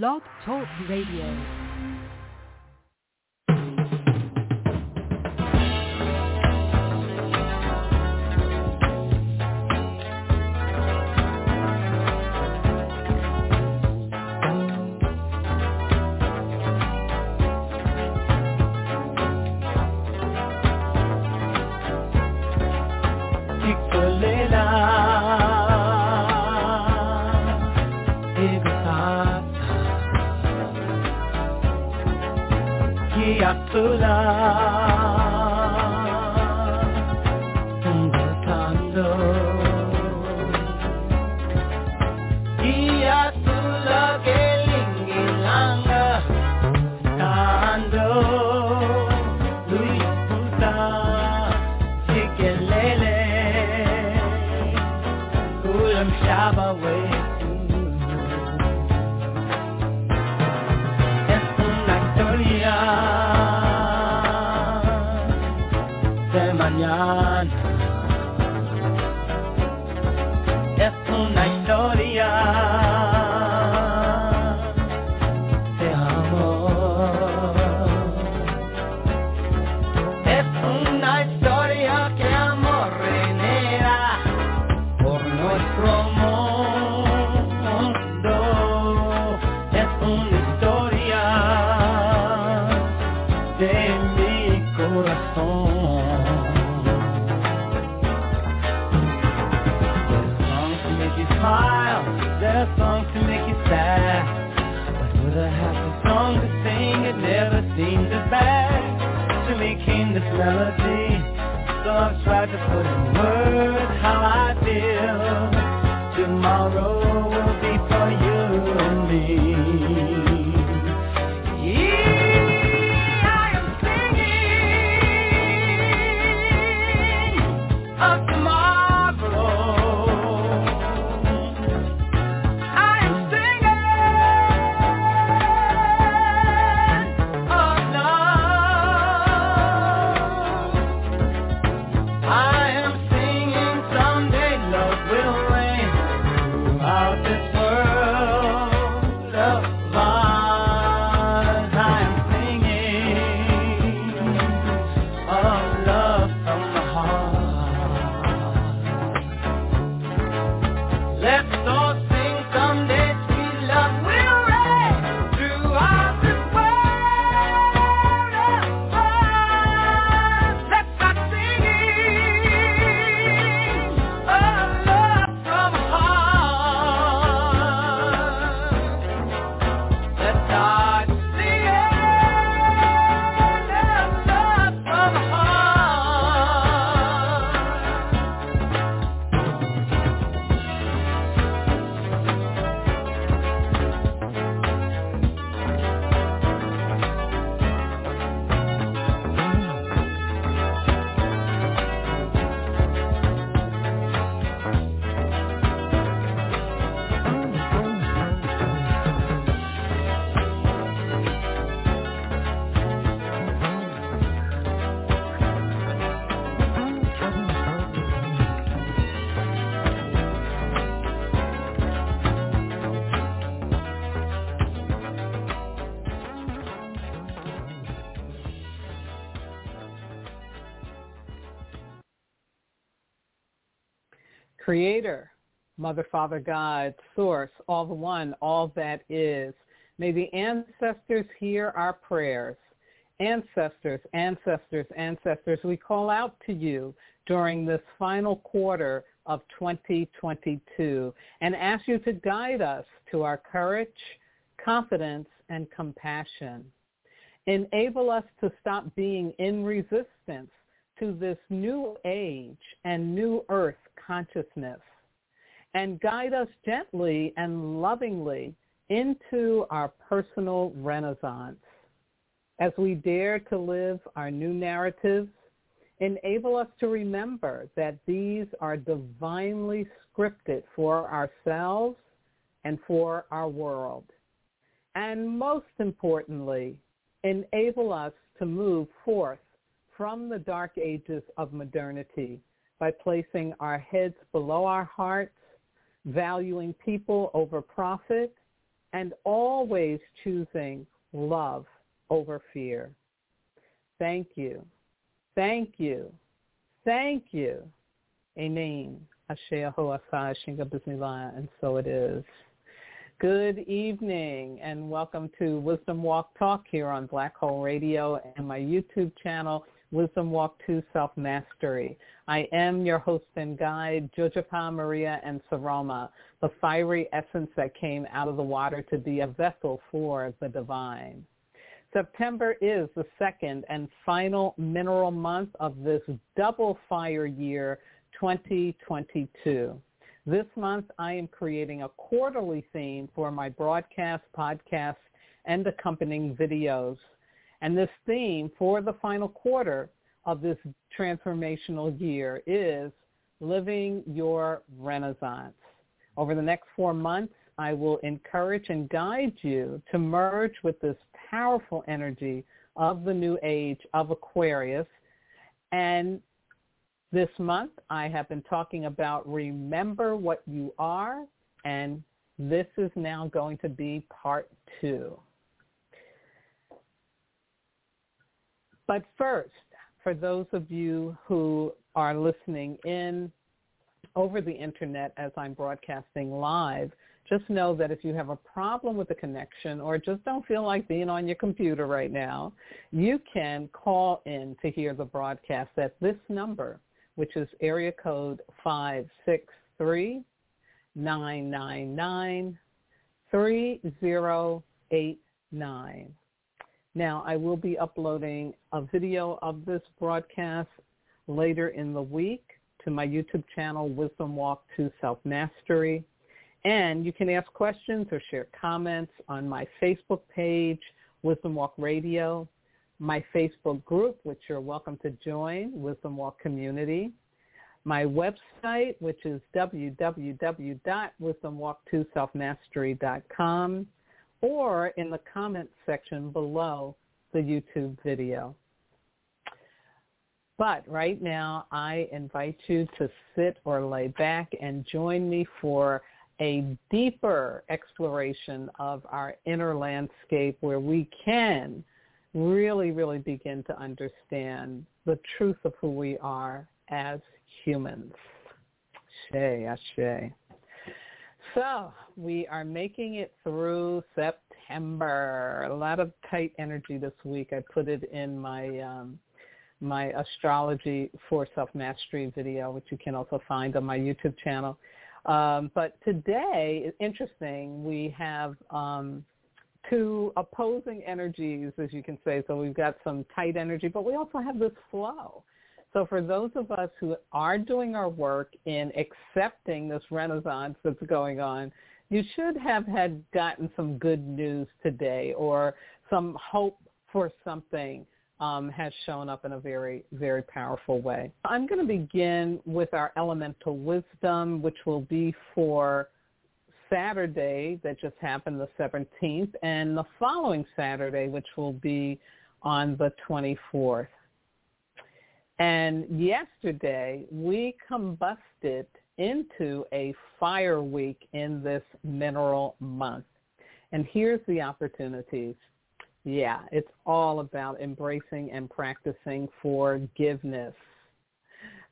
Blog Talk Radio. Kiatula melody. So Creator, Mother, Father, God, Source, all the one, all that is. May the ancestors hear our prayers. Ancestors, ancestors, ancestors, we call out to you during this final quarter of 2022 and ask you to guide us to our courage, confidence, and compassion. Enable us to stop being in resistance to this new age and new earth consciousness and guide us gently and lovingly into our personal renaissance. As we dare to live our new narratives, enable us to remember that these are divinely scripted for ourselves and for our world. And most importantly, enable us to move forth from the dark ages of modernity by placing our heads below our hearts, valuing people over profit, and always choosing love over fear. Thank you. Thank you. Thank you. Amen. Shinga and so it is. Good evening and welcome to Wisdom Walk Talk here on Blog Talk Radio and my YouTube channel, Wisdom Walk to Self-Mastery. I am your host and guide, Jojopah Maria Nsoroma, the fiery essence that came out of the water to be a vessel for the divine. September is the second and final mineral month of this double fire year 2022. This month, I am creating a quarterly theme for my broadcast, podcasts, and accompanying videos. And this theme for the final quarter of this transformational year is Living Your Renaissance. Over the next four months, I will encourage and guide you to merge with this powerful energy of the new age of Aquarius and this month, I have been talking about remember what you are, and this is now going to be part two. But first, for those of you who are listening in over the internet as I'm broadcasting live, just know that if you have a problem with the connection or just don't feel like being on your computer right now, you can call in to hear the broadcast at this number, which is area code 563 999 3089. Now, I will be uploading a video of this broadcast later in the week to my YouTube channel, Wisdom Walk to Self-Mastery. And you can ask questions or share comments on my Facebook page, Wisdom Walk Radio my Facebook group, which you're welcome to join, Wisdom Walk Community, my website, which is www.wisdomwalk2selfmastery.com, or in the comments section below the YouTube video. But right now, I invite you to sit or lay back and join me for a deeper exploration of our inner landscape where we can really, really begin to understand the truth of who we are as humans. Ashe, ashe. So we are making it through September. A lot of tight energy this week. I put it in my um, my astrology for self mastery video, which you can also find on my YouTube channel. Um, but today, interesting. We have um, two opposing energies, as you can say. So we've got some tight energy, but we also have this flow. So for those of us who are doing our work in accepting this renaissance that's going on, you should have had gotten some good news today or some hope for something um, has shown up in a very, very powerful way. I'm going to begin with our elemental wisdom, which will be for Saturday that just happened, the 17th, and the following Saturday, which will be on the 24th. And yesterday, we combusted into a fire week in this mineral month. And here's the opportunities. Yeah, it's all about embracing and practicing forgiveness.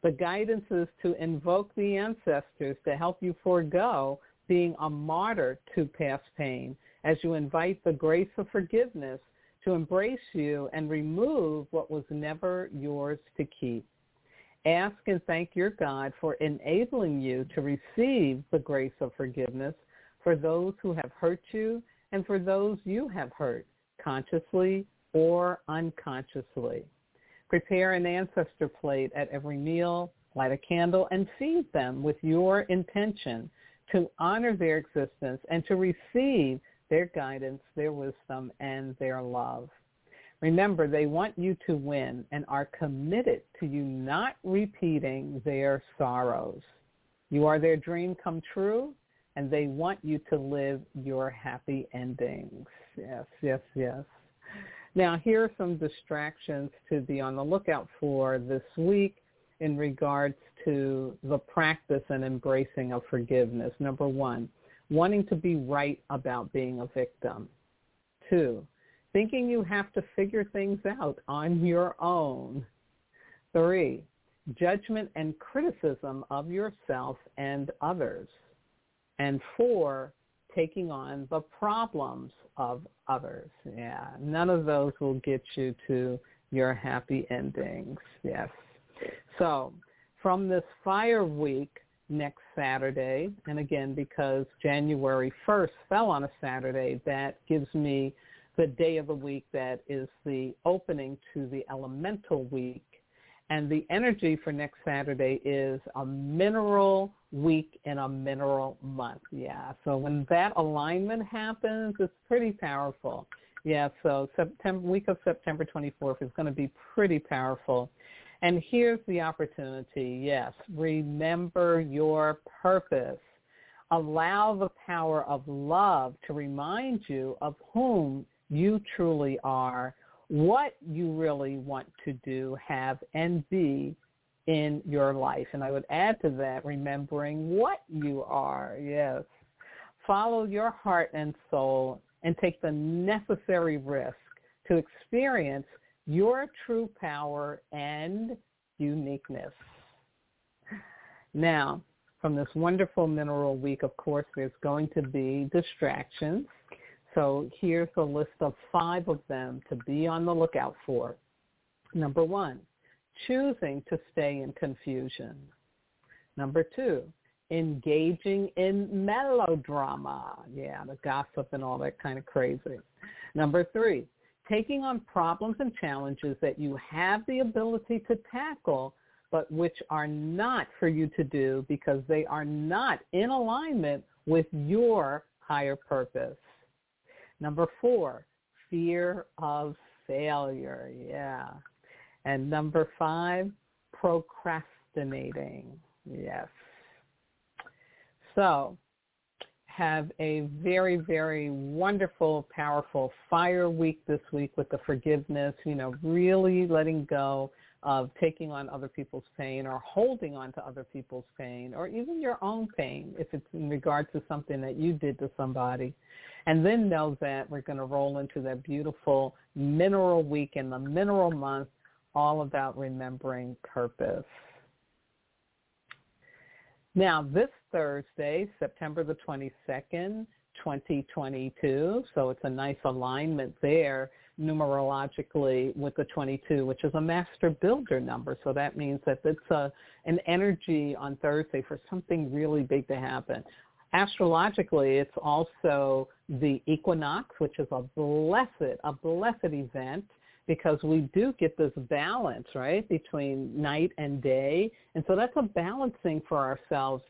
The guidance is to invoke the ancestors to help you forego being a martyr to past pain as you invite the grace of forgiveness to embrace you and remove what was never yours to keep. Ask and thank your God for enabling you to receive the grace of forgiveness for those who have hurt you and for those you have hurt, consciously or unconsciously. Prepare an ancestor plate at every meal, light a candle, and feed them with your intention to honor their existence and to receive their guidance, their wisdom, and their love. Remember, they want you to win and are committed to you not repeating their sorrows. You are their dream come true, and they want you to live your happy endings. Yes, yes, yes. Now, here are some distractions to be on the lookout for this week in regards to the practice and embracing of forgiveness. Number one, wanting to be right about being a victim. Two, thinking you have to figure things out on your own. Three, judgment and criticism of yourself and others. And four, taking on the problems of others. Yeah, none of those will get you to your happy endings. Yes. So from this fire week next Saturday, and again, because January 1st fell on a Saturday, that gives me the day of the week that is the opening to the elemental week. And the energy for next Saturday is a mineral week in a mineral month. Yeah. So when that alignment happens, it's pretty powerful. Yeah. So September week of September 24th is going to be pretty powerful. And here's the opportunity. Yes. Remember your purpose. Allow the power of love to remind you of whom you truly are, what you really want to do, have, and be in your life. And I would add to that, remembering what you are. Yes. Follow your heart and soul and take the necessary risk to experience your true power and uniqueness. Now, from this wonderful mineral week, of course, there's going to be distractions. So here's a list of five of them to be on the lookout for. Number one, choosing to stay in confusion. Number two, engaging in melodrama. Yeah, the gossip and all that kind of crazy. Number three, taking on problems and challenges that you have the ability to tackle, but which are not for you to do because they are not in alignment with your higher purpose. Number four, fear of failure. Yeah. And number five, procrastinating. Yes. So have a very, very wonderful, powerful fire week this week with the forgiveness, you know, really letting go of taking on other people's pain or holding on to other people's pain or even your own pain if it's in regard to something that you did to somebody. And then know that we're going to roll into that beautiful mineral week and the mineral month all about remembering purpose. Now, this Thursday, September the 22nd, 2022, so it's a nice alignment there numerologically with the 22, which is a master builder number. So that means that it's a, an energy on Thursday for something really big to happen. Astrologically, it's also the equinox, which is a blessed, a blessed event because we do get this balance, right, between night and day. And so that's a balancing for ourselves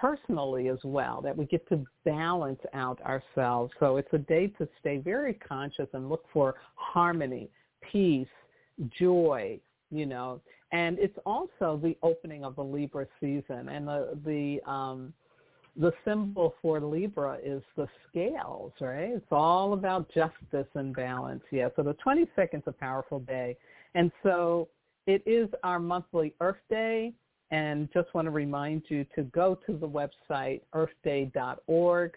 personally as well, that we get to balance out ourselves. So it's a day to stay very conscious and look for harmony, peace, joy, you know. And it's also the opening of the Libra season and the the um the symbol for Libra is the scales, right? It's all about justice and balance. Yeah, so the 22nd is a powerful day. And so it is our monthly Earth Day. And just want to remind you to go to the website earthday.org.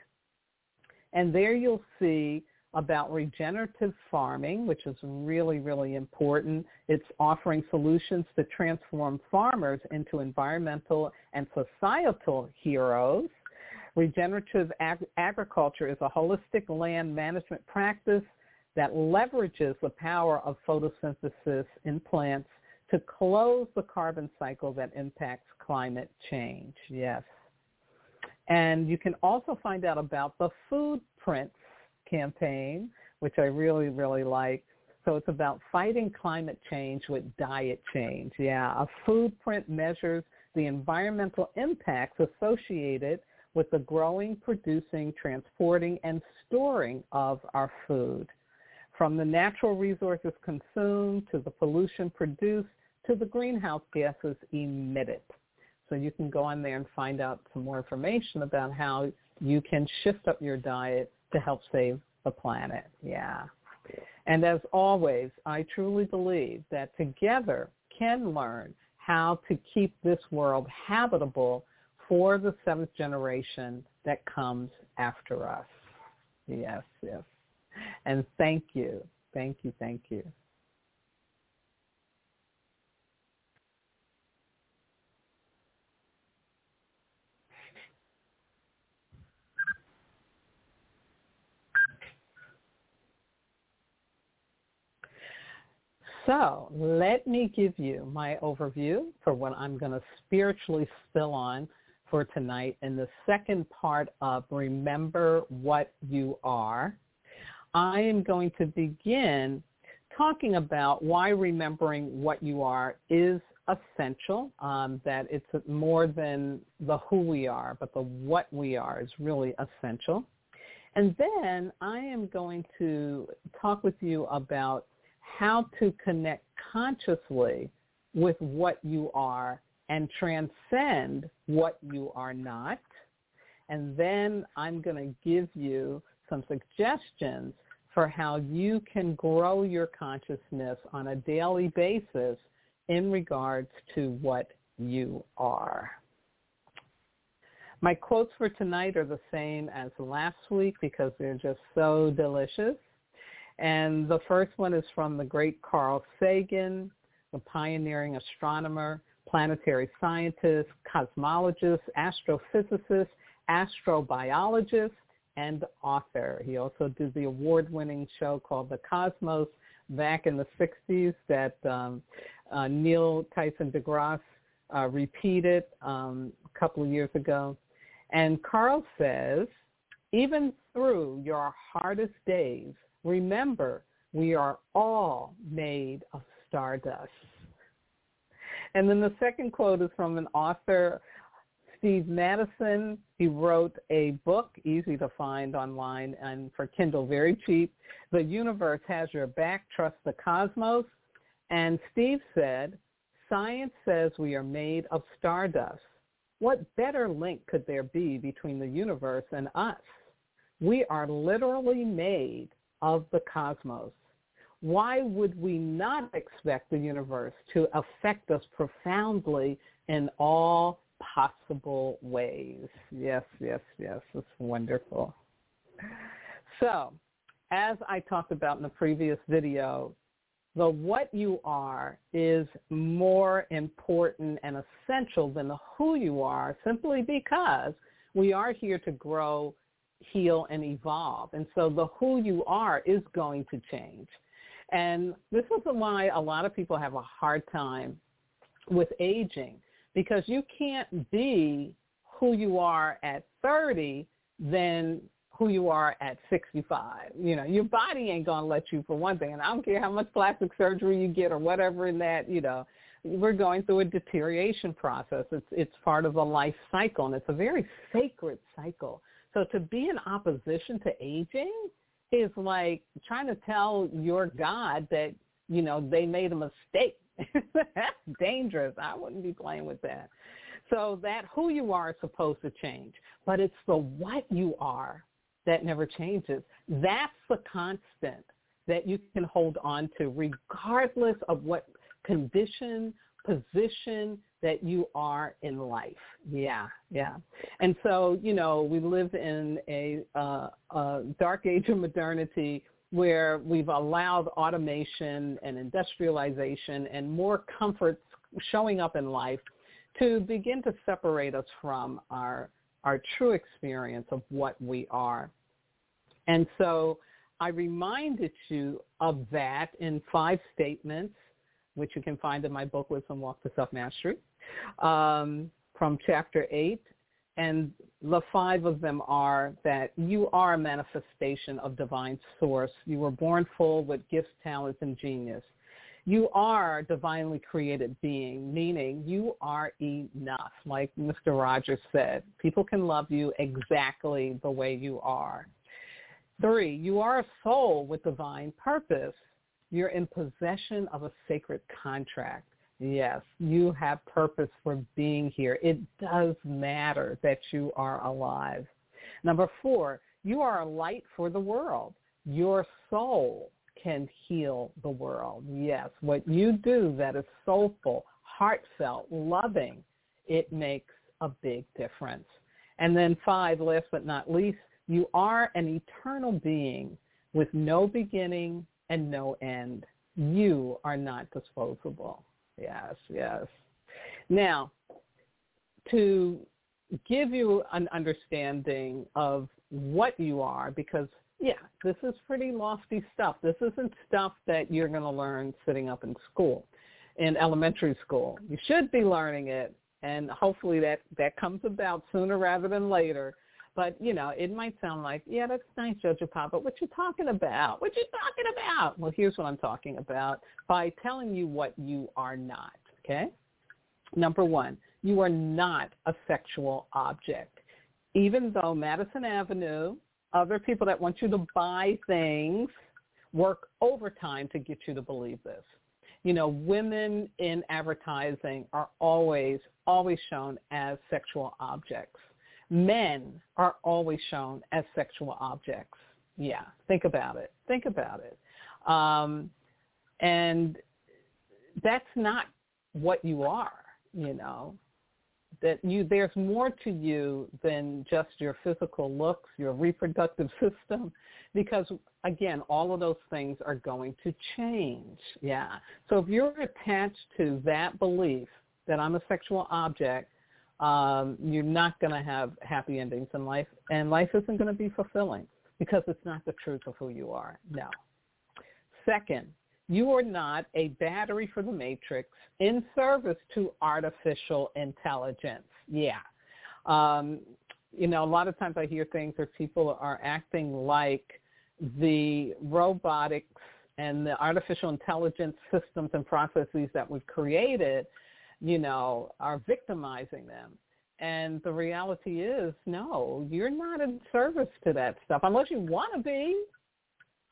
And there you'll see about regenerative farming, which is really, really important. It's offering solutions to transform farmers into environmental and societal heroes. Regenerative ag- agriculture is a holistic land management practice that leverages the power of photosynthesis in plants to close the carbon cycle that impacts climate change. Yes. And you can also find out about the Food Prints campaign, which I really, really like. So it's about fighting climate change with diet change. Yeah, a food print measures the environmental impacts associated with the growing, producing, transporting, and storing of our food. From the natural resources consumed to the pollution produced to the greenhouse gases emitted. So you can go on there and find out some more information about how you can shift up your diet to help save the planet. Yeah. And as always, I truly believe that together can learn how to keep this world habitable for the seventh generation that comes after us. Yes, yes. And thank you. Thank you. Thank you. So let me give you my overview for what I'm going to spiritually spill on for tonight in the second part of Remember What You Are. I am going to begin talking about why remembering what you are is essential, um, that it's more than the who we are, but the what we are is really essential. And then I am going to talk with you about how to connect consciously with what you are and transcend what you are not. And then I'm going to give you some suggestions for how you can grow your consciousness on a daily basis in regards to what you are. My quotes for tonight are the same as last week because they're just so delicious. And the first one is from the great Carl Sagan, the pioneering astronomer, planetary scientist, cosmologist, astrophysicist, astrobiologist, and author. He also did the award-winning show called The Cosmos back in the 60s that um, uh, Neil Tyson deGrasse uh, repeated um, a couple of years ago. And Carl says, even through your hardest days, Remember, we are all made of stardust. And then the second quote is from an author, Steve Madison. He wrote a book, easy to find online and for Kindle, very cheap. The universe has your back, trust the cosmos. And Steve said, science says we are made of stardust. What better link could there be between the universe and us? We are literally made of the cosmos. Why would we not expect the universe to affect us profoundly in all possible ways? Yes, yes, yes. It's wonderful. So, as I talked about in the previous video, the what you are is more important and essential than the who you are simply because we are here to grow heal and evolve. And so the who you are is going to change. And this is why a lot of people have a hard time with aging because you can't be who you are at 30 than who you are at 65. You know, your body ain't going to let you for one thing. And I don't care how much plastic surgery you get or whatever in that, you know, we're going through a deterioration process. It's, it's part of the life cycle and it's a very sacred cycle. So to be in opposition to aging is like trying to tell your God that, you know, they made a mistake. That's dangerous. I wouldn't be playing with that. So that who you are is supposed to change, but it's the what you are that never changes. That's the constant that you can hold on to regardless of what condition, position, that you are in life. Yeah, yeah. And so, you know, we live in a, uh, a dark age of modernity where we've allowed automation and industrialization and more comforts showing up in life to begin to separate us from our our true experience of what we are. And so I reminded you of that in five statements which you can find in my book, Wisdom Walk to Self-Mastery, um, from chapter 8. And the five of them are that you are a manifestation of divine source. You were born full with gifts, talents, and genius. You are a divinely created being, meaning you are enough. Like Mr. Rogers said, people can love you exactly the way you are. Three, you are a soul with divine purpose. You're in possession of a sacred contract. Yes, you have purpose for being here. It does matter that you are alive. Number four, you are a light for the world. Your soul can heal the world. Yes, what you do that is soulful, heartfelt, loving, it makes a big difference. And then five, last but not least, You are an eternal being with no beginning and no end. You are not disposable. Yes, yes. Now, to give you an understanding of what you are, because yeah, this is pretty lofty stuff. This isn't stuff that you're going to learn sitting up in school, in elementary school. You should be learning it, and hopefully that that comes about sooner rather than later. But you know, it might sound like, yeah, that's nice, Jojopah, but what you talking about? What you talking about? Well, here's what I'm talking about by telling you what you are not. Okay. Number one, you are not a sexual object. Even though Madison Avenue, other people that want you to buy things work overtime to get you to believe this. You know, women in advertising are always, always shown as sexual objects men are always shown as sexual objects. Yeah, think about it. Think about it. Um, and that's not what you are, you know. That you there's more to you than just your physical looks, your reproductive system, because again, all of those things are going to change. Yeah. So if you're attached to that belief that I'm a sexual object, um, you're not going to have happy endings in life, and life isn't going to be fulfilling because it's not the truth of who you are. No. Second, you are not a battery for the matrix in service to artificial intelligence. Yeah. Um, you know, a lot of times I hear things where people are acting like the robotics and the artificial intelligence systems and processes that we've created you know, are victimizing them. And the reality is, no, you're not in service to that stuff unless you want to be,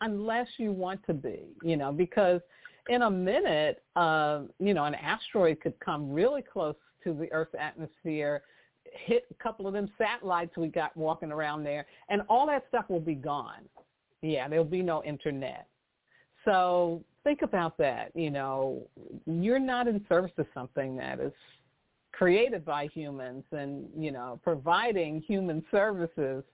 unless you want to be, you know, because in a minute, uh, you know, an asteroid could come really close to the Earth's atmosphere, hit a couple of them satellites we got walking around there, and all that stuff will be gone. Yeah, there'll be no internet. So think about that. You know, you're not in service to something that is created by humans and, you know, providing human services.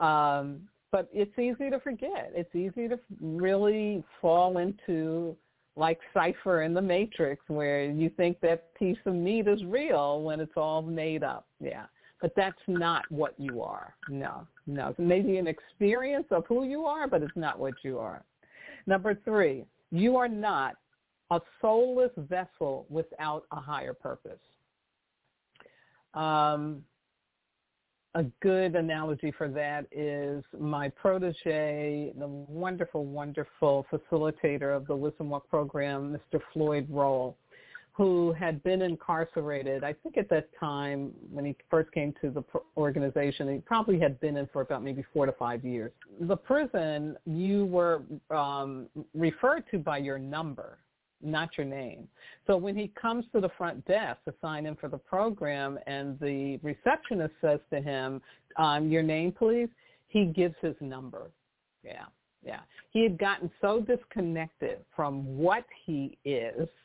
Um, but it's easy to forget. It's easy to really fall into like Cypher in the Matrix where you think that piece of meat is real when it's all made up. Yeah. But that's not what you are. No, no. It may be an experience of who you are, but it's not what you are. Number three, you are not a soulless vessel without a higher purpose. Um, a good analogy for that is my protege, the wonderful, wonderful facilitator of the Wisdom Walk program, Mr. Floyd Roll who had been incarcerated. I think at that time when he first came to the organization, he probably had been in for about maybe four to five years. The prison, you were um, referred to by your number, not your name. So when he comes to the front desk to sign in for the program and the receptionist says to him, um, your name please, he gives his number. Yeah, yeah. He had gotten so disconnected from what he is –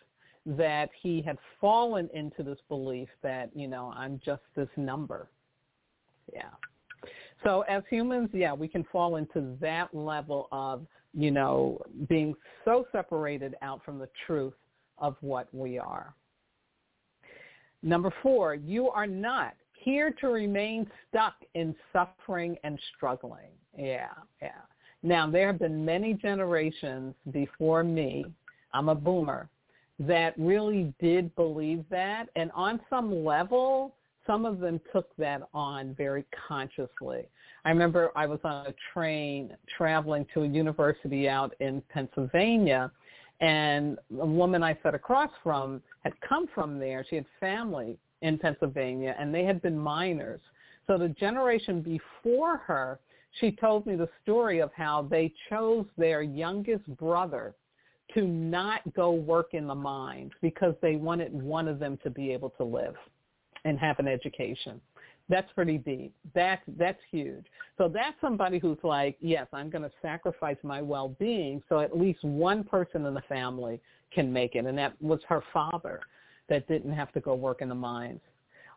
that he had fallen into this belief that, you know, I'm just this number. Yeah. So as humans, yeah, we can fall into that level of, you know, being so separated out from the truth of what we are. Number four, you are not here to remain stuck in suffering and struggling. Yeah, yeah. Now, there have been many generations before me. I'm a boomer that really did believe that. And on some level, some of them took that on very consciously. I remember I was on a train traveling to a university out in Pennsylvania, and a woman I sat across from had come from there. She had family in Pennsylvania, and they had been miners. So the generation before her, she told me the story of how they chose their youngest brother to not go work in the mines because they wanted one of them to be able to live and have an education. That's pretty deep. That's that's huge. So that's somebody who's like, yes, I'm going to sacrifice my well-being so at least one person in the family can make it, and that was her father that didn't have to go work in the mines.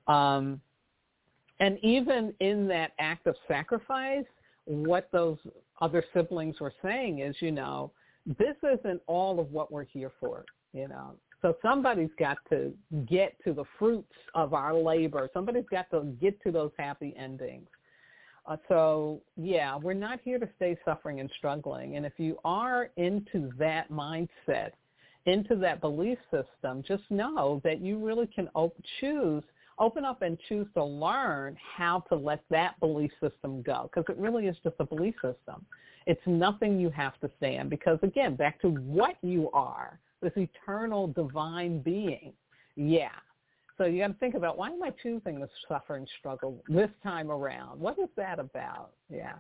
Um, and even in that act of sacrifice, what those other siblings were saying is, you know, this isn't all of what we're here for, you know. So somebody's got to get to the fruits of our labor. Somebody's got to get to those happy endings. Uh, so yeah, we're not here to stay suffering and struggling. And if you are into that mindset, into that belief system, just know that you really can op- choose, open up and choose to learn how to let that belief system go because it really is just a belief system. It's nothing you have to stand because again, back to what you are, this eternal divine being. Yeah. So you got to think about why am I choosing this suffering struggle this time around? What is that about? Yeah.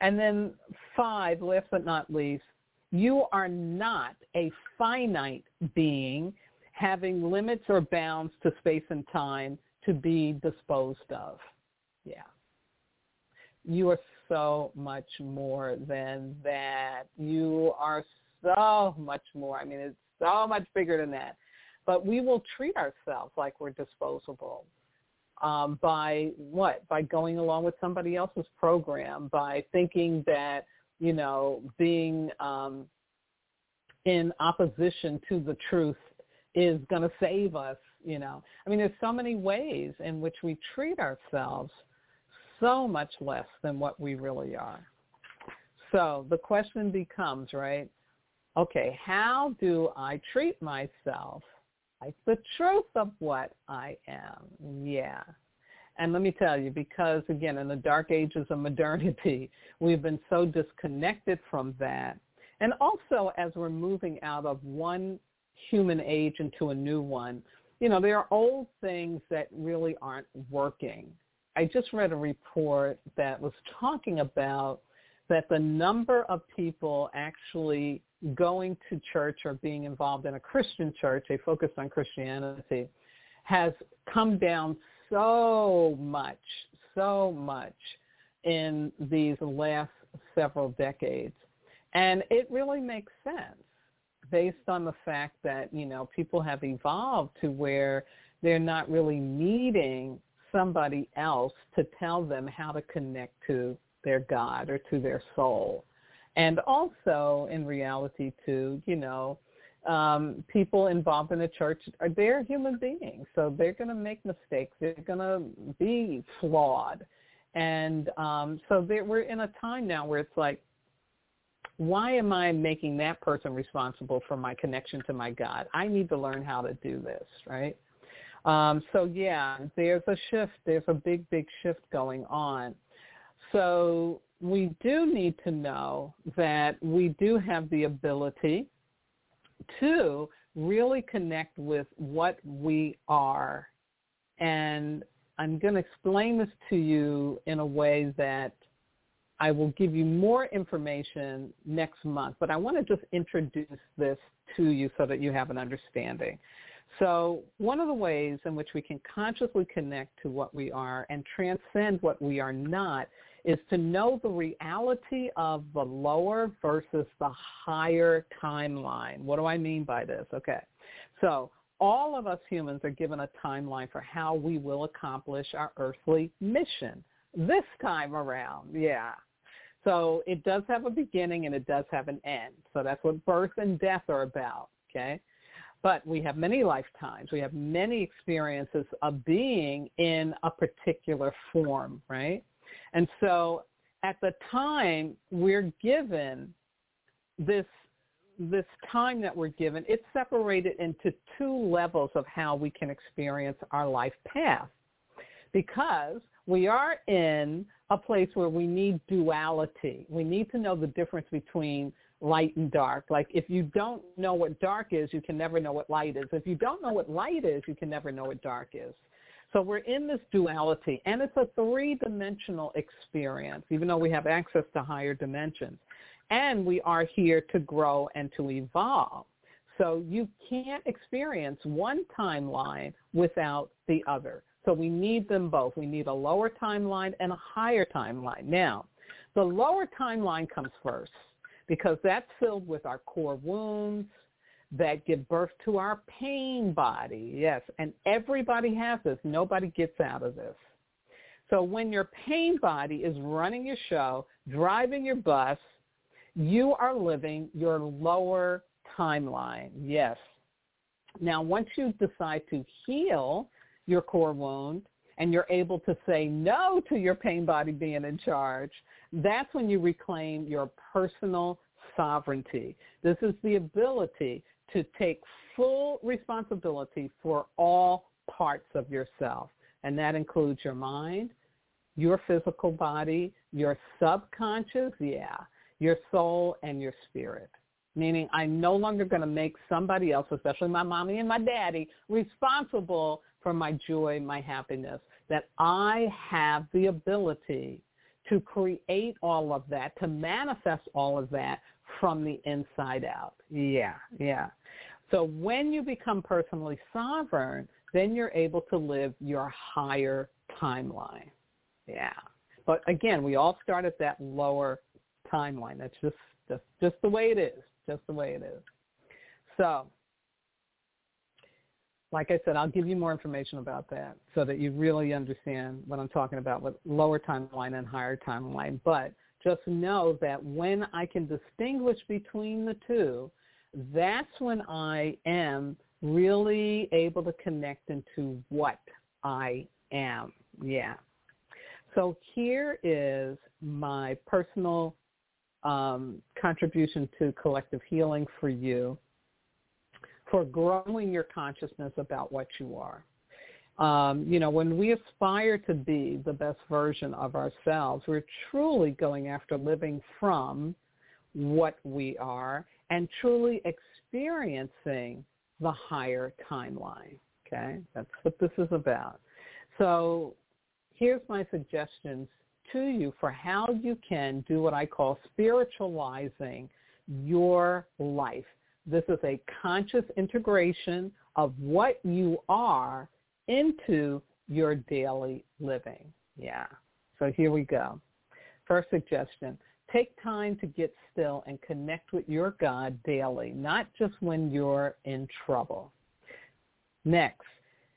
And then five, last but not least, you are not a finite being having limits or bounds to space and time to be disposed of. Yeah. You are so much more than that. You are so much more. I mean, it's so much bigger than that. But we will treat ourselves like we're disposable um, by what? By going along with somebody else's program, by thinking that, you know, being um, in opposition to the truth is going to save us, you know. I mean, there's so many ways in which we treat ourselves so much less than what we really are. So the question becomes, right, okay, how do I treat myself like the truth of what I am? Yeah. And let me tell you, because again, in the dark ages of modernity, we've been so disconnected from that. And also as we're moving out of one human age into a new one, you know, there are old things that really aren't working. I just read a report that was talking about that the number of people actually going to church or being involved in a Christian church, a focus on Christianity, has come down so much, so much in these last several decades. And it really makes sense based on the fact that, you know, people have evolved to where they're not really needing somebody else to tell them how to connect to their God or to their soul. And also in reality too, you know, um, people involved in the church are they're human beings. So they're gonna make mistakes. They're gonna be flawed. And um, so we're in a time now where it's like, why am I making that person responsible for my connection to my God? I need to learn how to do this, right? Um, so yeah, there's a shift. There's a big, big shift going on. So we do need to know that we do have the ability to really connect with what we are. And I'm going to explain this to you in a way that I will give you more information next month, but I want to just introduce this to you so that you have an understanding. So one of the ways in which we can consciously connect to what we are and transcend what we are not is to know the reality of the lower versus the higher timeline. What do I mean by this? Okay. So all of us humans are given a timeline for how we will accomplish our earthly mission this time around. Yeah. So it does have a beginning and it does have an end. So that's what birth and death are about. Okay. But we have many lifetimes. We have many experiences of being in a particular form, right? And so at the time we're given this this time that we're given, it's separated into two levels of how we can experience our life path. Because we are in a place where we need duality. We need to know the difference between light and dark. Like if you don't know what dark is, you can never know what light is. If you don't know what light is, you can never know what dark is. So we're in this duality, and it's a three-dimensional experience, even though we have access to higher dimensions. And we are here to grow and to evolve. So you can't experience one timeline without the other. So we need them both. We need a lower timeline and a higher timeline. Now, the lower timeline comes first because that's filled with our core wounds, that give birth to our pain body. Yes, and everybody has this. Nobody gets out of this. So when your pain body is running your show, driving your bus, you are living your lower timeline. Yes. Now, once you decide to heal your core wound and you're able to say no to your pain body being in charge, that's when you reclaim your personal sovereignty. This is the ability to take full responsibility for all parts of yourself. And that includes your mind, your physical body, your subconscious, yeah, your soul, and your spirit. Meaning I'm no longer going to make somebody else, especially my mommy and my daddy, responsible for my joy, my happiness. That I have the ability to create all of that, to manifest all of that from the inside out. Yeah, yeah. So when you become personally sovereign, then you're able to live your higher timeline. Yeah. But again, we all start at that lower timeline. That's just just, just the way it is. Just the way it is. So like I said, I'll give you more information about that so that you really understand what I'm talking about with lower timeline and higher timeline. But just know that when I can distinguish between the two, that's when I am really able to connect into what I am. Yeah. So here is my personal um, contribution to collective healing for you for growing your consciousness about what you are. Um, you know, when we aspire to be the best version of ourselves, we're truly going after living from what we are and truly experiencing the higher timeline. Okay, that's what this is about. So here's my suggestions to you for how you can do what I call spiritualizing your life. This is a conscious integration of what you are into your daily living. Yeah. So here we go. First suggestion, take time to get still and connect with your God daily, not just when you're in trouble. Next,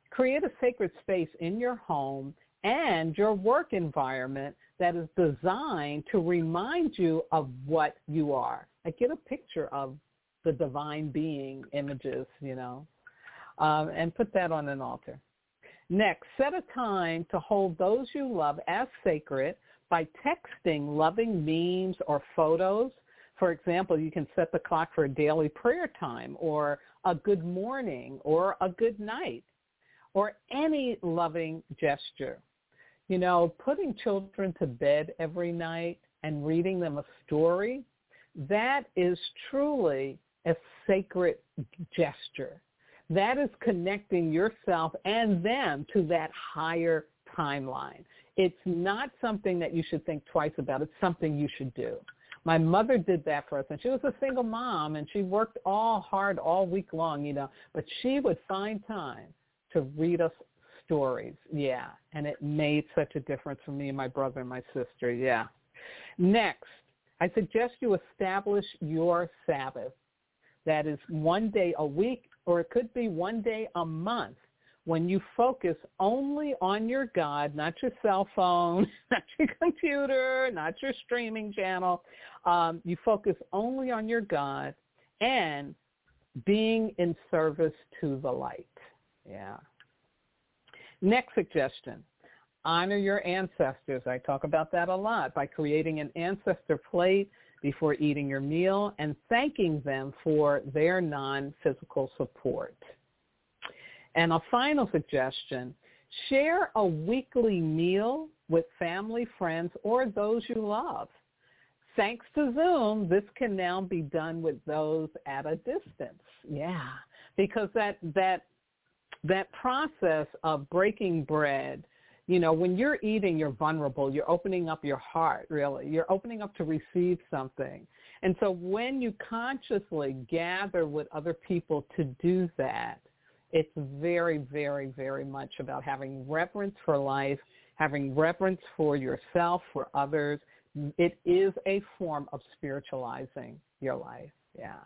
create a sacred space in your home and your work environment that is designed to remind you of what you are. Like get a picture of the divine being images, you know, um, and put that on an altar. Next, set a time to hold those you love as sacred by texting loving memes or photos. For example, you can set the clock for a daily prayer time or a good morning or a good night or any loving gesture. You know, putting children to bed every night and reading them a story, that is truly a sacred gesture. That is connecting yourself and them to that higher timeline. It's not something that you should think twice about. It's something you should do. My mother did that for us, and she was a single mom, and she worked all hard all week long, you know, but she would find time to read us stories. Yeah, and it made such a difference for me and my brother and my sister. Yeah. Next, I suggest you establish your Sabbath. That is one day a week, or it could be one day a month when you focus only on your God, not your cell phone, not your computer, not your streaming channel, um, you focus only on your God and being in service to the light. Yeah. Next suggestion, honor your ancestors. I talk about that a lot by creating an ancestor plate before eating your meal and thanking them for their non-physical support. And a final suggestion, share a weekly meal with family, friends, or those you love. Thanks to Zoom, this can now be done with those at a distance. Yeah, because that that that process of breaking bread you know, when you're eating, you're vulnerable. You're opening up your heart, really. You're opening up to receive something. And so when you consciously gather with other people to do that, it's very, very, very much about having reverence for life, having reverence for yourself, for others. It is a form of spiritualizing your life. Yeah.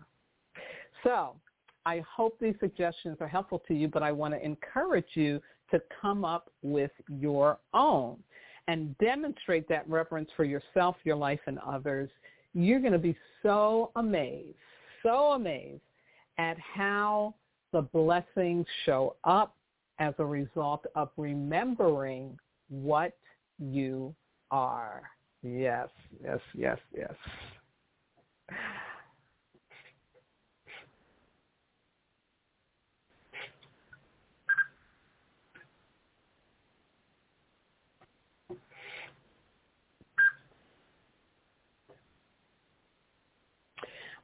So I hope these suggestions are helpful to you, but I want to encourage you to come up with your own. and demonstrate that reverence for yourself, your life, and others, you're going to be so amazed, so amazed at how the blessings show up as a result of remembering what you are. Yes, yes, yes, yes.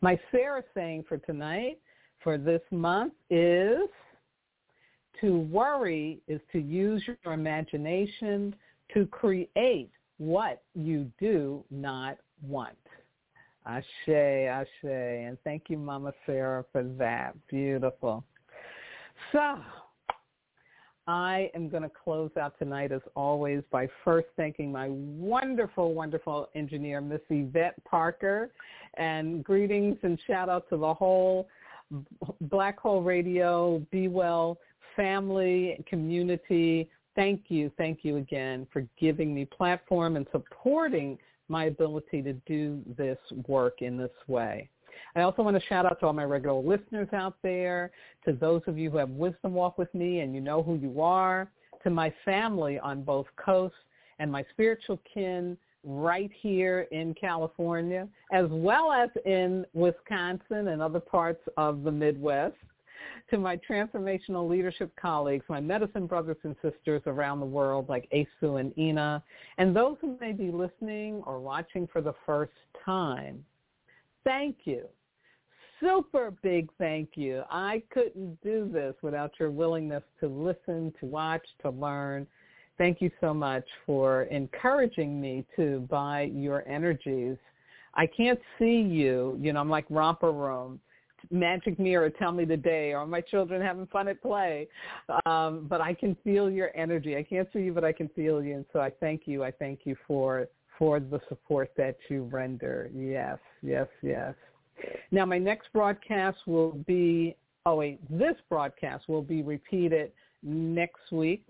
My Sarah saying for tonight, for this month, is to worry is to use your imagination to create what you do not want. Ashe, Ashe. And thank you, Mama Sarah, for that. Beautiful. So I am going to close out tonight, as always, by first thanking my wonderful, wonderful engineer, Miss Yvette Parker. And greetings and shout out to the whole Blog Talk Radio, Be Well family, community. Thank you, thank you again for giving me platform and supporting my ability to do this work in this way. I also want to shout out to all my regular listeners out there, to those of you who have wisdom walk with me and you know who you are, to my family on both coasts and my spiritual kin right here in California, as well as in Wisconsin and other parts of the Midwest, to my transformational leadership colleagues, my medicine brothers and sisters around the world like Asu and Ina, and those who may be listening or watching for the first time. Thank you. Super big thank you. I couldn't do this without your willingness to listen, to watch, to learn. Thank you so much for encouraging me to by your energies. I can't see you. You know, I'm like romper room magic mirror tell me the day or my children having fun at play um, but i can feel your energy i can't see you but i can feel you and so i thank you i thank you for for the support that you render. Yes yes yes. Now my next broadcast will be oh wait this broadcast will be repeated next week.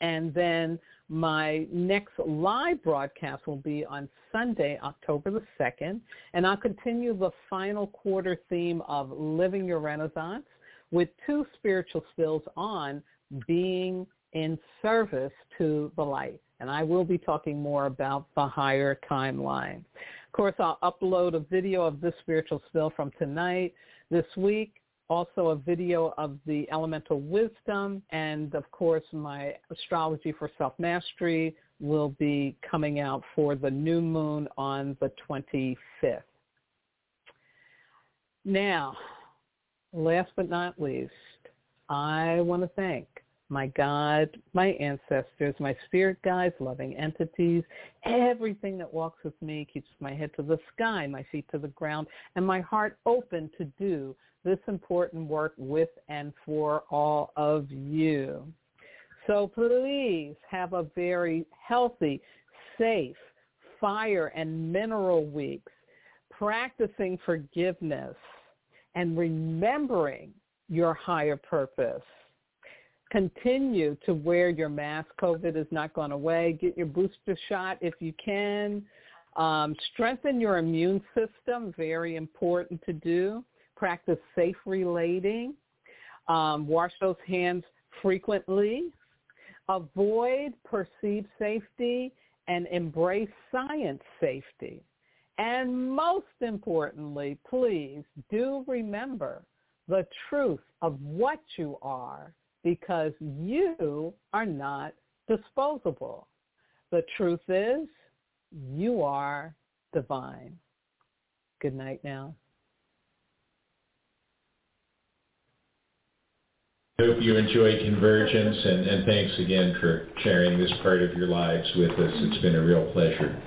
And then my next live broadcast will be on Sunday, October the 2nd, and I'll continue the final quarter theme of Living Your Renaissance with two spiritual skills on being in service to the light. And I will be talking more about the higher timeline. Of course, I'll upload a video of this spiritual spill from tonight, this week, also a video of the elemental wisdom, and of course my astrology for self-mastery will be coming out for the new moon on the 25th. Now, last but not least, I want to thank my God, my ancestors, my spirit guides, loving entities, everything that walks with me, keeps my head to the sky, my feet to the ground, and my heart open to do this important work with and for all of you. So please have a very healthy, safe, fire and mineral weeks, practicing forgiveness and remembering your higher purpose. Continue to wear your mask. COVID is not going away. Get your booster shot if you can. Um, strengthen your immune system, very important to do practice safe relating, um, wash those hands frequently, avoid perceived safety, and embrace science safety. And most importantly, please do remember the truth of what you are because you are not disposable. The truth is you are divine. Good night now. hope you enjoy Convergence, and, and thanks again for sharing this part of your lives with us. It's been a real pleasure.